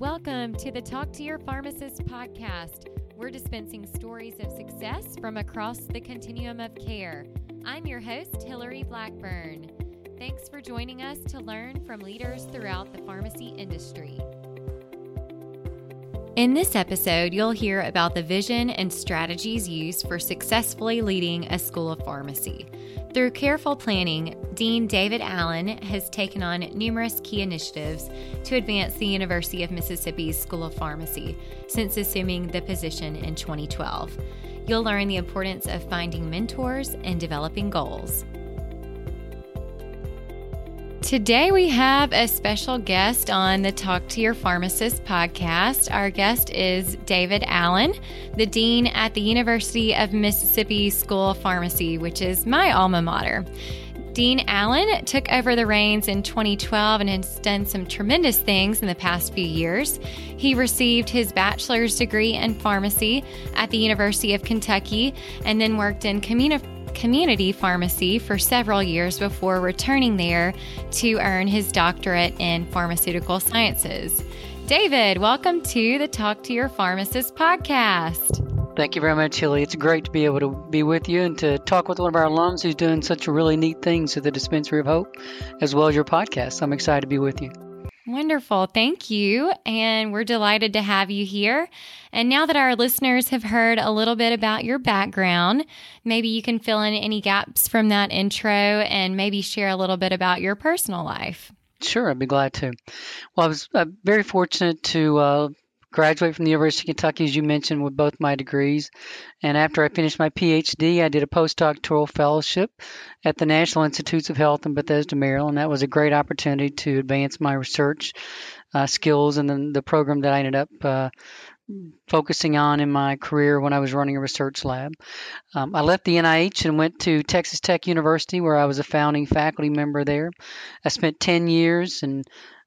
Welcome to the Talk to Your Pharmacist podcast. We're dispensing stories of success from across the continuum of care. I'm your host, Hillary Blackburn. Thanks for joining us to learn from leaders throughout the pharmacy industry. In this episode, you'll hear about the vision and strategies used for successfully leading a school of pharmacy. Through careful planning, Dean David Allen has taken on numerous key initiatives to advance the University of Mississippi's School of Pharmacy since assuming the position in 2012. You'll learn the importance of finding mentors and developing goals. Today, we have a special guest on the Talk to Your Pharmacist podcast. Our guest is David Allen, the Dean at the University of Mississippi School of Pharmacy, which is my alma mater. Dean Allen took over the reins in 2012 and has done some tremendous things in the past few years. He received his bachelor's degree in pharmacy at the University of Kentucky and then worked in community community pharmacy for several years before returning there to earn his doctorate in pharmaceutical sciences. David, welcome to the Talk to Your Pharmacist podcast. Thank you very much, Hilly. It's great to be able to be with you and to talk with one of our alums who's doing such really neat things at the Dispensary of Hope, as well as your podcast. I'm excited to be with you. Wonderful. Thank you. And we're delighted to have you here. And now that our listeners have heard a little bit about your background, maybe you can fill in any gaps from that intro and maybe share a little bit about your personal life. Sure, I'd be glad to. Well, I was uh, very fortunate to uh, graduate from the University of Kentucky, as you mentioned, with both my degrees. And after I finished my PhD, I did a postdoctoral fellowship at the National Institutes of Health in Bethesda, Maryland. That was a great opportunity to advance my research uh, skills and then the program that I ended up uh, focusing on in my career when I was running a research lab. Um, I left the NIH and went to Texas Tech University, where I was a founding faculty member there. I spent 10 years and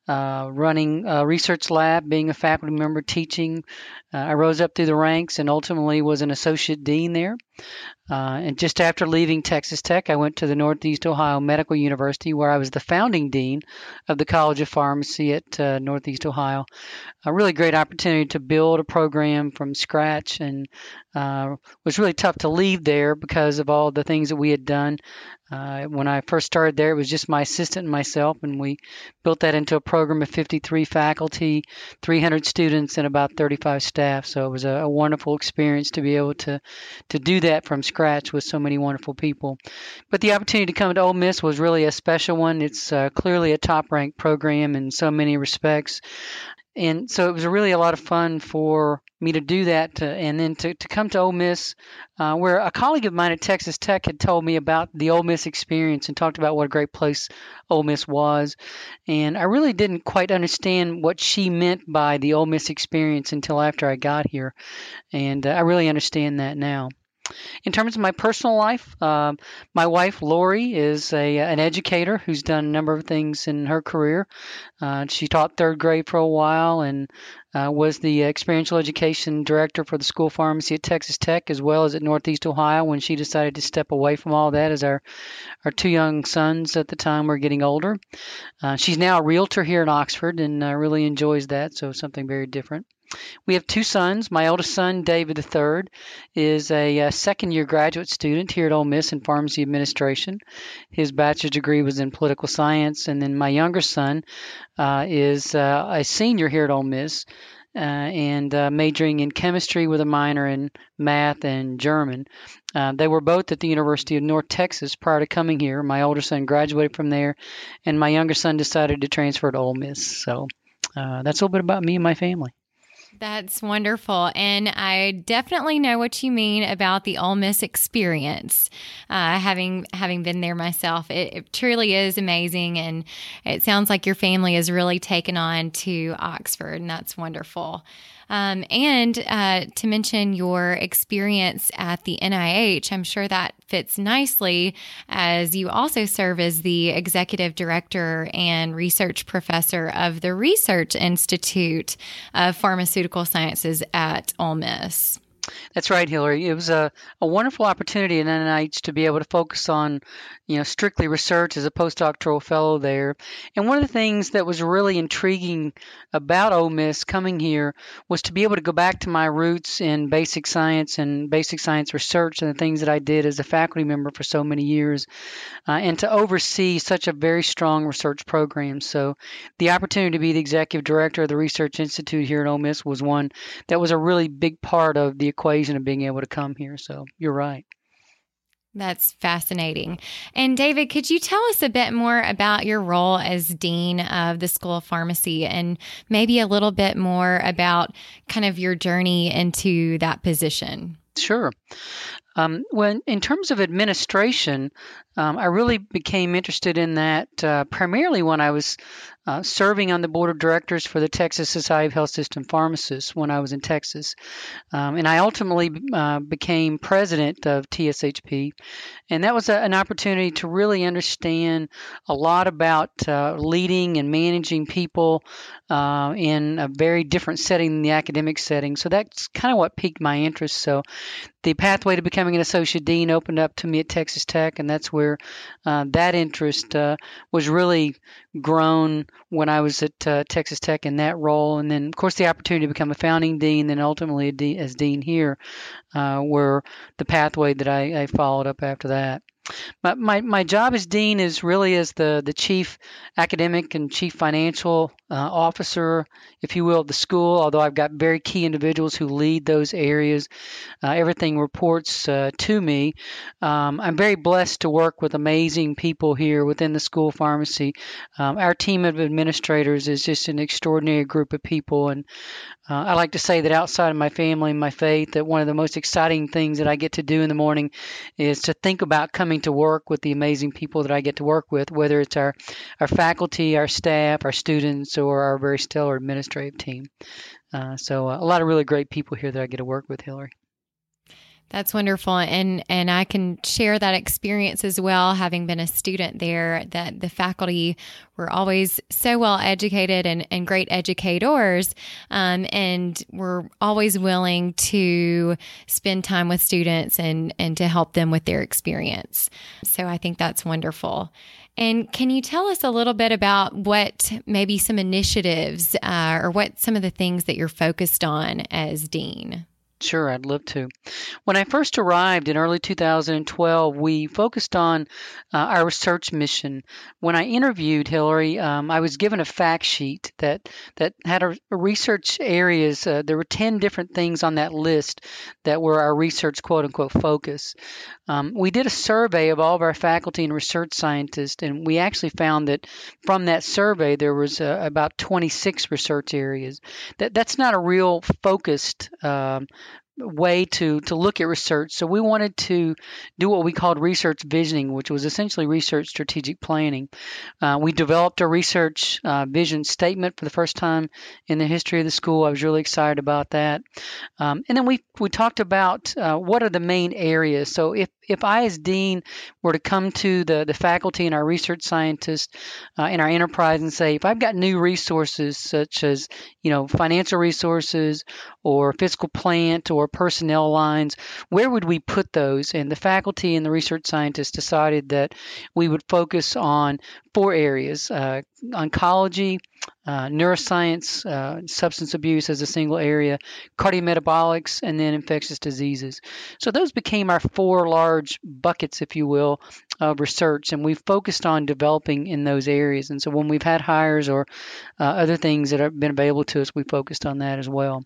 uh, running a research lab, being a faculty member, teaching. Uh, I rose up through the ranks and ultimately was an associate dean there. Uh, and just after leaving Texas Tech, I went to the Northeast Ohio Medical University, where I was the founding dean of the College of Pharmacy at uh, Northeast Ohio. A really great opportunity to build a program from scratch, and uh, was really tough to leave there because of all the things that we had done. Uh, when I first started there, it was just my assistant and myself, and we built that into a program of 53 faculty, 300 students, and about 35 staff. So it was a, a wonderful experience to be able to to do that from scratch with so many wonderful people. But the opportunity to come to Ole Miss was really a special one. It's uh, clearly a top ranked program in so many respects. And so it was really a lot of fun for me to do that to, and then to, to come to Ole Miss, uh, where a colleague of mine at Texas Tech had told me about the Ole Miss experience and talked about what a great place Ole Miss was. And I really didn't quite understand what she meant by the Ole Miss experience until after I got here. And uh, I really understand that now. In terms of my personal life, uh, my wife Lori is a, an educator who's done a number of things in her career. Uh, she taught third grade for a while and uh, was the experiential education director for the school pharmacy at Texas Tech as well as at Northeast Ohio when she decided to step away from all that as our, our two young sons at the time were getting older. Uh, she's now a realtor here in Oxford and uh, really enjoys that, so something very different. We have two sons. My oldest son, David III, is a, a uh, second year graduate student here at Ole Miss in pharmacy administration. His bachelor's degree was in political science. And then my younger son uh, is uh, a senior here at Ole Miss. Uh, and uh, majoring in chemistry with a minor in math and German. Uh, they were both at the University of North Texas prior to coming here. My older son graduated from there, and my younger son decided to transfer to Ole Miss. So uh, that's a little bit about me and my family. That's wonderful. And I definitely know what you mean about the Ole Miss experience. Uh, having having been there myself, it, it, truly is amazing. And it sounds like your family has really taken on to Oxford, and that's wonderful. Um, and uh, to mention your experience at the NIH, I'm sure that fits nicely as you also serve as the executive director and research professor of the Research Institute of Pharmaceutical Sciences at Ole Miss. That's right, Hillary. It was a, a wonderful opportunity at NIH to be able to focus on, you know, strictly research as a postdoctoral fellow there. And one of the things that was really intriguing about Ole Miss coming here was to be able to go back to my roots in basic science and basic science research and the things that I did as a faculty member for so many years, uh, and to oversee such a very strong research program. So the opportunity to be the executive director of the Research Institute here at Ole Miss was one that was a really big part of the equation of being able to come here. So you're right. That's fascinating. And David, could you tell us a bit more about your role as Dean of the School of Pharmacy and maybe a little bit more about kind of your journey into that position? Sure. Um, when in terms of administration, um, I really became interested in that uh, primarily when I was uh, serving on the board of directors for the Texas Society of Health System Pharmacists when I was in Texas. Um, and I ultimately uh, became president of TSHP. And that was a, an opportunity to really understand a lot about uh, leading and managing people uh, in a very different setting than the academic setting. So that's kind of what piqued my interest. So the pathway to becoming an associate dean opened up to me at Texas Tech, and that's where uh, that interest uh, was really grown when I was at uh, Texas Tech in that role, and then of course the opportunity to become a founding dean, then ultimately dean, as dean here, uh, were the pathway that I, I followed up after that. My, my, my job as dean is really as the, the chief academic and chief financial uh, officer, if you will, of the school. Although I've got very key individuals who lead those areas, uh, everything reports uh, to me. Um, I'm very blessed to work with amazing people here within the school pharmacy. Um, our team of administrators is just an extraordinary group of people, and uh, I like to say that outside of my family and my faith, that one of the most exciting things that I get to do in the morning is to think about coming to work with the amazing people that I get to work with, whether it's our, our faculty, our staff, our students, or our very stellar administrative team. Uh, so uh, a lot of really great people here that I get to work with, Hillary. That's wonderful. And and I can share that experience as well, having been a student there, that the faculty were always so well educated and, and great educators. Um, and were always willing to spend time with students and, and to help them with their experience. So I think that's wonderful. And can you tell us a little bit about what maybe some initiatives uh, or what some of the things that you're focused on as dean? Sure, I'd love to. When I first arrived in early 2012, we focused on uh, our research mission. When I interviewed Hillary, um, I was given a fact sheet that that had a, a research areas. Uh, there were 10 different things on that list that were our research quote unquote focus. Um, we did a survey of all of our faculty and research scientists, and we actually found that from that survey there was uh, about 26 research areas. That that's not a real focused. Um, way to to look at research. So we wanted to do what we called research visioning, which was essentially research strategic planning. Uh, we developed a research uh, vision statement for the first time in the history of the school. I was really excited about that. Um, and then we we talked about uh, what are the main areas. So if if I as dean were to come to the the faculty and our research scientists uh, in our enterprise and say, if I've got new resources such as you know financial resources or fiscal plant or personnel lines, where would we put those? And the faculty and the research scientists decided that we would focus on four areas uh, oncology, uh, neuroscience, uh, substance abuse as a single area, cardiometabolics, and then infectious diseases. So those became our four large buckets, if you will, of research, and we've focused on developing in those areas. And so when we've had hires or uh, other things that have been available to us, we focused on that as well.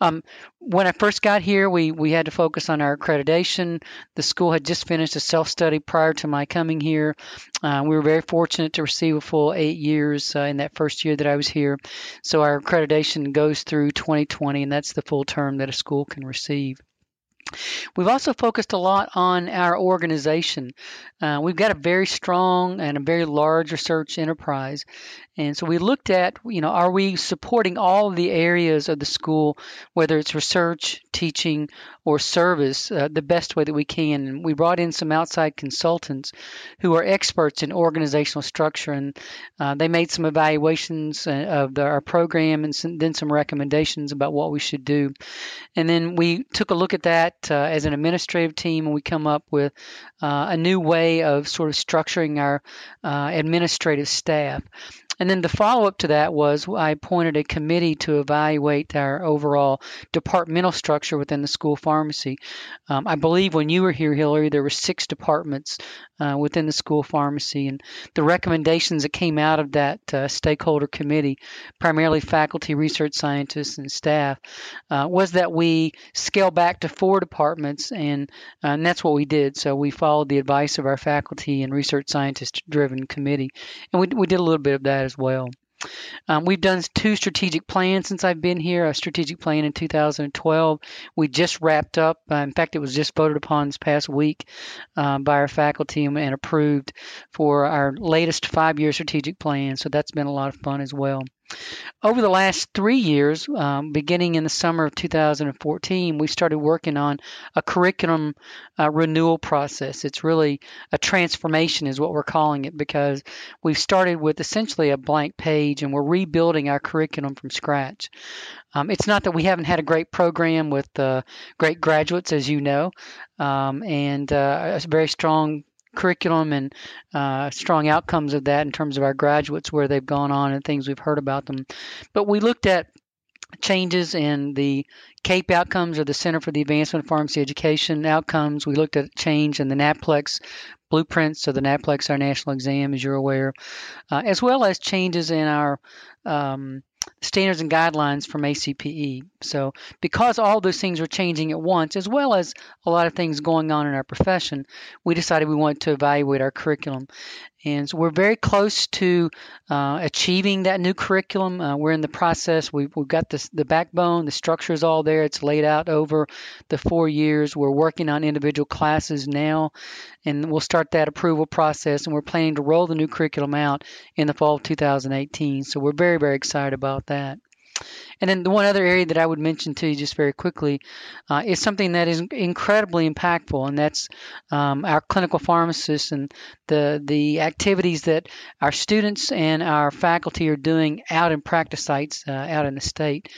Um, when I first got here, we, we had to focus on our accreditation. The school had just finished a self study prior to my coming here. Uh, we were very fortunate to receive a full eight years uh, in that first year that I was here. So our accreditation goes through 2020, and that's the full term that a school can receive. We've also focused a lot on our organization. Uh, we've got a very strong and a very large research enterprise. And so we looked at, you know, are we supporting all the areas of the school, whether it's research, teaching, or service, uh, the best way that we can. And we brought in some outside consultants who are experts in organizational structure, and uh, they made some evaluations uh, of the, our program and some, then some recommendations about what we should do. And then we took a look at that uh, as an administrative team, we come up with uh, a new way of sort of structuring our uh, administrative staff. And then the follow up to that was I appointed a committee to evaluate our overall departmental structure within the school pharmacy. Um, I believe when you were here, Hillary, there were six departments uh, within the school pharmacy, and the recommendations that came out of that uh, stakeholder committee, primarily faculty, research scientists, and staff, uh, was that we scale back to four departments, and, uh, and that's what we did. So we followed the advice of our faculty and research scientist-driven committee, and we, we did a little bit of that as well. Um, we've done two strategic plans since I've been here. A strategic plan in 2012. We just wrapped up. Uh, in fact, it was just voted upon this past week um, by our faculty and, approved for our latest five-year strategic plan. So that's been a lot of fun as well. Over the last three years, um, beginning in the summer of 2014, we started working on a curriculum uh, renewal process. It's really a transformation, is what we're calling it, because we've started with essentially a blank page and we're rebuilding our curriculum from scratch. Um, it's not that we haven't had a great program with uh, great graduates, as you know, um, and uh, a very strong curriculum and uh, strong outcomes of that in terms of our graduates, where they've gone on and things we've heard about them. But we looked at changes in the CAPE outcomes or the Center for the Advancement of Pharmacy Education outcomes. We looked at change in the NAPLEX blueprints, so the NAPLEX, our national exam, as you're aware, uh, as well as changes in our um, standards and guidelines from ACPE. So, because all those things are changing at once, as well as a lot of things going on in our profession, we decided we wanted to evaluate our curriculum. And so we're very close to uh, achieving that new curriculum. Uh, we're in the process. We've, we've got this, the backbone, the structure is all there. It's laid out over the four years. We're working on individual classes now, and we'll start that approval process. And we're planning to roll the new curriculum out in the fall of 2018. So we're very, very excited about that. And then the one other area that I would mention to you just very quickly uh, is something that is incredibly impactful, and that's um, our clinical pharmacists and the the activities that our students and our faculty are doing out in practice sites uh, out in the state.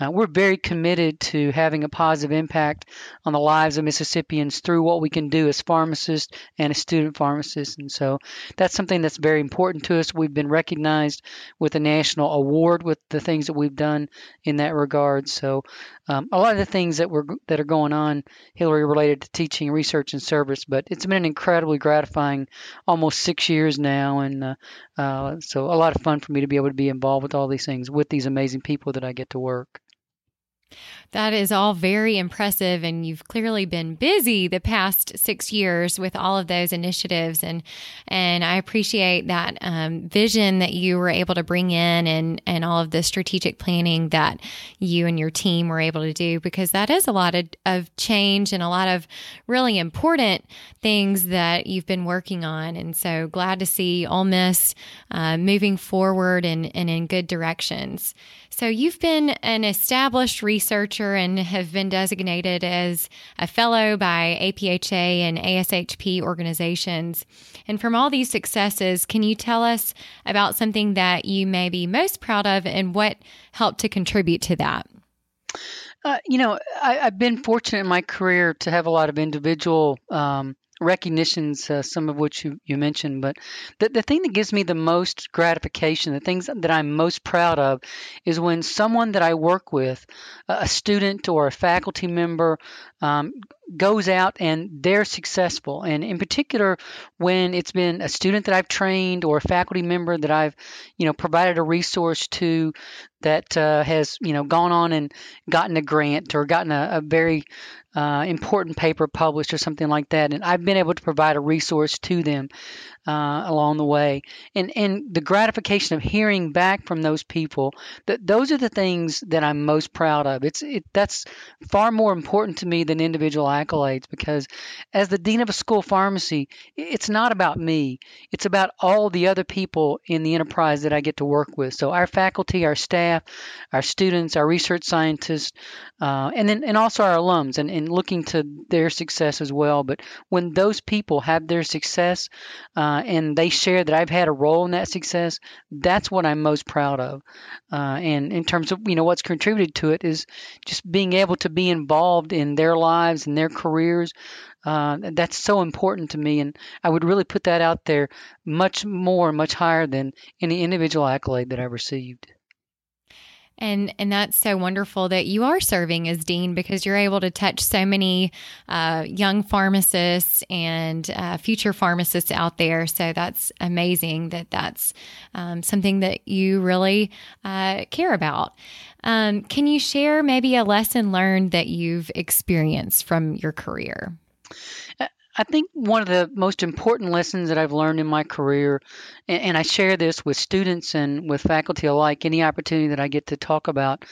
Uh, we're very committed to having a positive impact on the lives of Mississippians through what we can do as pharmacists and as student pharmacists, and so that's something that's very important to us. We've been recognized with a national award with the things that we've done in that regard. So um, a lot of the things that were that are going on, Hillary, related to teaching, research, and service. But it's been an incredibly gratifying almost six years now, and uh, uh, so a lot of fun for me to be able to be involved with all these things with these amazing people that I get to work. That is all very impressive, and you've clearly been busy the past six years with all of those initiatives, and and I appreciate that um, vision that you were able to bring in, and and all of the strategic planning that you and your team were able to do, because that is a lot of, of change and a lot of really important things that you've been working on, and so glad to see Ole Miss uh, moving forward and and in good directions. So you've been an established researcher and have been designated as a fellow by APHA and ASHP organizations. And from all these successes, can you tell us about something that you may be most proud of and what helped to contribute to that? Uh, you know, I, have been fortunate in my career to have a lot of individual um, recognitions, uh, some of which you, you mentioned. But the, the thing that gives me the most gratification, the things that I'm most proud of, is when someone that I work with, a student or a faculty member, um, goes out and they're successful. And in particular, when it's been a student that I've trained or a faculty member that I've, you know, provided a resource to that uh, has, you know, gone on and gotten a grant or gotten a, a very uh, important paper published or something like that, and I've been able to provide a resource to them uh, along the way, and and the gratification of hearing back from those people that those are the things that I'm most proud of. It's it that's far more important to me than individual accolades because as the dean of a school pharmacy, it's not about me. It's about all the other people in the enterprise that I get to work with. So our faculty, our staff, our students, our research scientists, uh, and then and also our alums, and, and looking to their success as well. But when those people have their success uh, and they share that I've had a role in that success, that's what I'm most proud of. Uh, and in terms of you know what's contributed to it is just being able to be involved in their lives and their careers. Uh, that's so important to me, and I would really put that out there much more, much higher than any individual accolade that I received. And and that's so wonderful that you are serving as dean because you're able to touch so many uh, young pharmacists and uh, future pharmacists out there. So that's amazing that that's um, something that you really uh, care about. Um, can you share maybe a lesson learned that you've experienced from your career? I think one of the most important lessons that I've learned in my career, and, and, I share this with students and with faculty alike, any opportunity that I get to talk about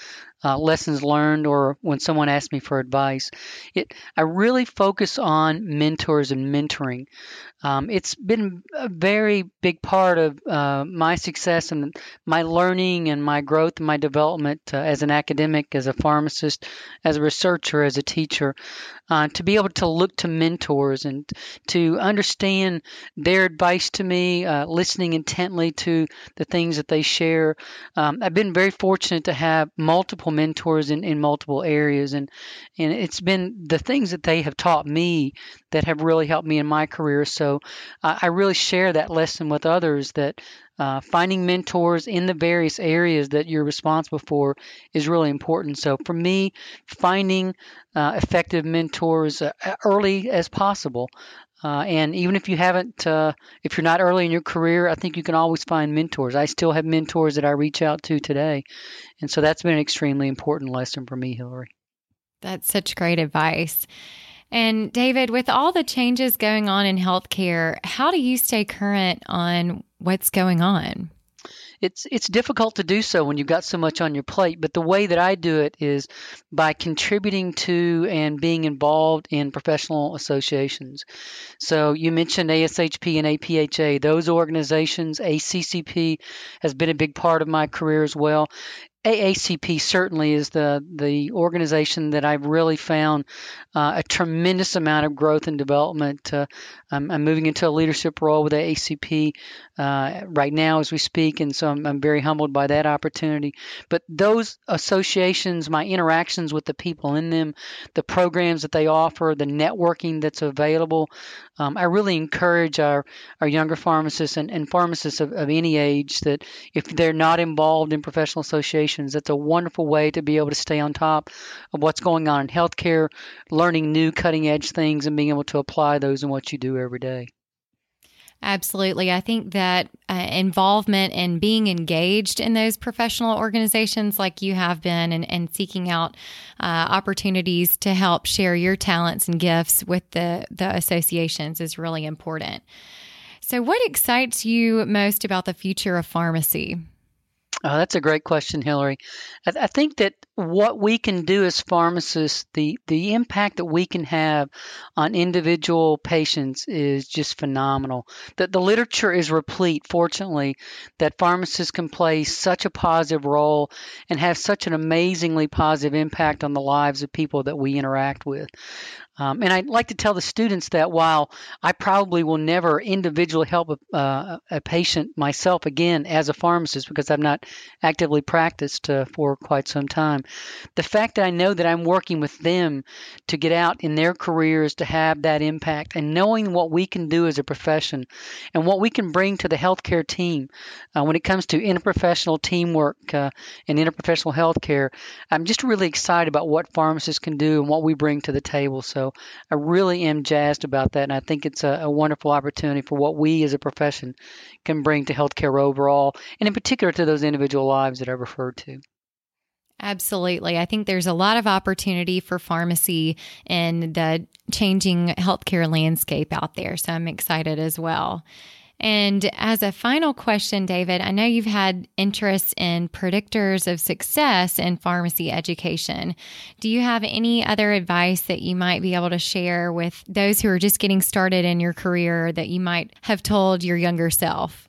uh, lessons learned or when someone asks me for advice, it I really focus on mentors and mentoring. Um, it's been a very big part of uh, my success and my learning and my growth and my development uh, as an academic, as a pharmacist, as a researcher, as a teacher, uh, to be able to look to mentors and to understand their advice to me, uh, listening intently to the things that they share. Um, I've been very fortunate to have multiple mentors in, in multiple areas, and and it's been the things that they have taught me that have really helped me in my career. So uh, I really share that lesson with others that uh, finding mentors in the various areas that you're responsible for is really important. So for me, finding uh, effective mentors uh, early as possible. Uh, and even if you haven't, uh, if you're not early in your career, I think you can always find mentors. I still have mentors that I reach out to today. And so that's been an extremely important lesson for me, Hillary. That's such great advice. And David, with all the changes going on in healthcare, how do you stay current on what's going on? It's it's difficult to do so when you've got so much on your plate. But the way that I do it is by contributing to and being involved in professional associations. So you mentioned ASHP and APHA; those organizations. ACCP has been a big part of my career as well. AACP certainly is the the organization that I've really found uh, a tremendous amount of growth and development. Uh, I'm, I'm, moving into a leadership role with AACP uh, right now as we speak, and so I'm, I'm, very humbled by that opportunity. But those associations, my interactions with the people in them, the programs that they offer, the networking that's available, um, I really encourage our, our younger pharmacists and, and pharmacists of, of any age that if they're not involved in professional associations, that's a wonderful way to be able to stay on top of what's going on in healthcare learning new cutting edge things and being able to apply those in what you do every day. Absolutely. I think that uh, involvement and being engaged in those professional organizations like you have been and, and seeking out uh, opportunities to help share your talents and gifts with the, the associations is really important. So, what excites you most about the future of pharmacy? Oh, that's a great question, Hillary. I, th- I, think that what we can do as pharmacists, the, the impact that we can have on individual patients is just phenomenal. That the literature is replete, fortunately, that pharmacists can play such a positive role and have such an amazingly positive impact on the lives of people that we interact with. Um, and I'd like to tell the students that while I probably will never individually help a, uh, a patient myself again as a pharmacist because I've not actively practiced uh, for quite some time, the fact that I know that I'm working with them to get out in their careers to have that impact and knowing what we can do as a profession and what we can bring to the healthcare team uh, when it comes to interprofessional teamwork uh, and interprofessional healthcare, I'm just really excited about what pharmacists can do and what we bring to the table. So I really am jazzed about that, and I think it's a, a wonderful opportunity for what we as a profession can bring to healthcare overall, and in particular to those individual lives that I referred to. Absolutely. I think there's a lot of opportunity for pharmacy in the changing healthcare landscape out there. So I'm excited as well. And as a final question, David, I know you've had interest in predictors of success in pharmacy education. Do you have any other advice that you might be able to share with those who are just getting started in your career that you might have told your younger self?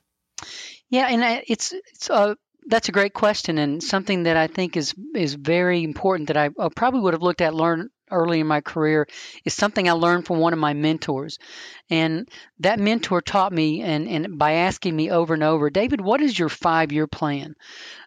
Yeah, and it's it's a that's a great question and something that I think is is very important that I, I probably would have looked at learn early in my career is something I learned from one of my mentors. And that mentor taught me and, and by asking me over and over, David, what is your five year plan?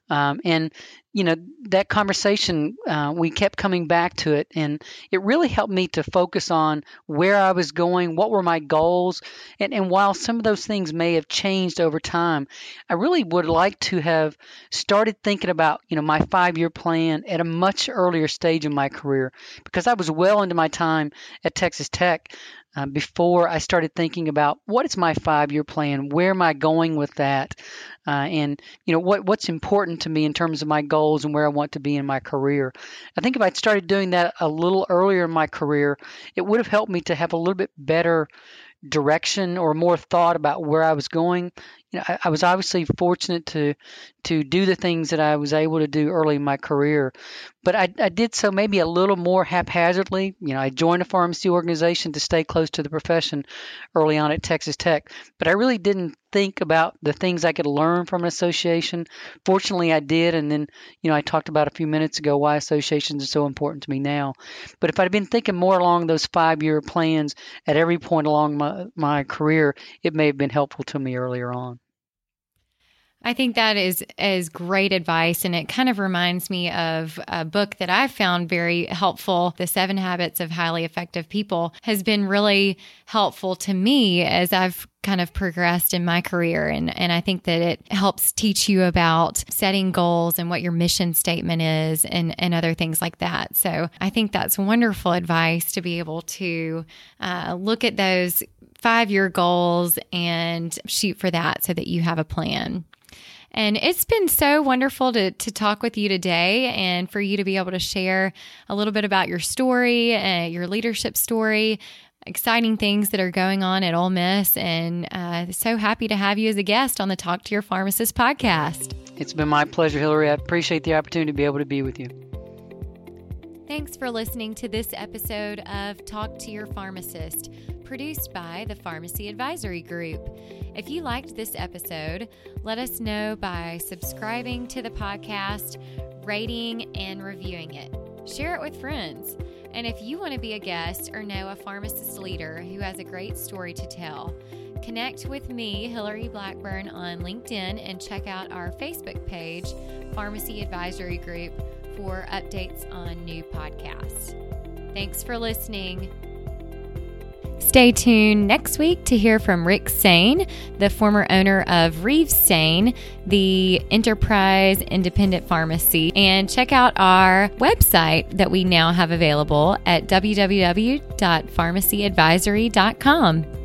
Um, and you know that conversation uh, we kept coming back to it and it really helped me to focus on where i was going what were my goals and, and while some of those things may have changed over time i really would like to have started thinking about you know my five year plan at a much earlier stage in my career because i was well into my time at texas tech uh, before I started thinking about what is my five year plan, where am I going with that, uh, and you know what what's important to me in terms of my goals and where I want to be in my career. I think if I'd started doing that a little earlier in my career, it would have helped me to have a little bit better direction or more thought about where I was going. You know, I, I, was obviously fortunate to to do the things that I was able to do early in my career, but I, I did so maybe a little more haphazardly. You know, I joined a pharmacy organization to stay close to the profession early on at Texas Tech, but I really didn't think about the things I could learn from an association. Fortunately, I did, and then you know I talked about a few minutes ago why associations are so important to me now. But if I'd been thinking more along those five-year plans at every point along my my career, it may have been helpful to me earlier on. I think that is is great advice, and it kind of reminds me of a book that I've found very helpful. The Seven Habits of Highly Effective People has been really helpful to me as I've kind of progressed in my career, and and I think that it helps teach you about setting goals and what your mission statement is, and and other things like that. So I think that's wonderful advice to be able to uh, look at those five year goals and shoot for that so that you have a plan. And it's been so wonderful to, to talk with you today and for you to be able to share a little bit about your story, uh, your leadership story, exciting things that are going on at Ole Miss. And uh, so happy to have you as a guest on the Talk to Your Pharmacist podcast. It's been my pleasure, Hillary. I appreciate the opportunity to be able to be with you. Thanks for listening to this episode of Talk to Your Pharmacist produced by the Pharmacy Advisory Group. If you liked this episode, let us know by subscribing to the podcast, rating, and reviewing it. Share it with friends. And if you want to be a guest or know a pharmacist leader who has a great story to tell, connect with me, Hillary Blackburn, on LinkedIn and check out our Facebook page, Pharmacy Advisory Group, for updates on new podcasts. Thanks for listening. Stay tuned next week to hear from Rick Sain, the former owner of Reeves Sain, the enterprise independent pharmacy, and check out our website that we now have available at www.pharmacyadvisory.com.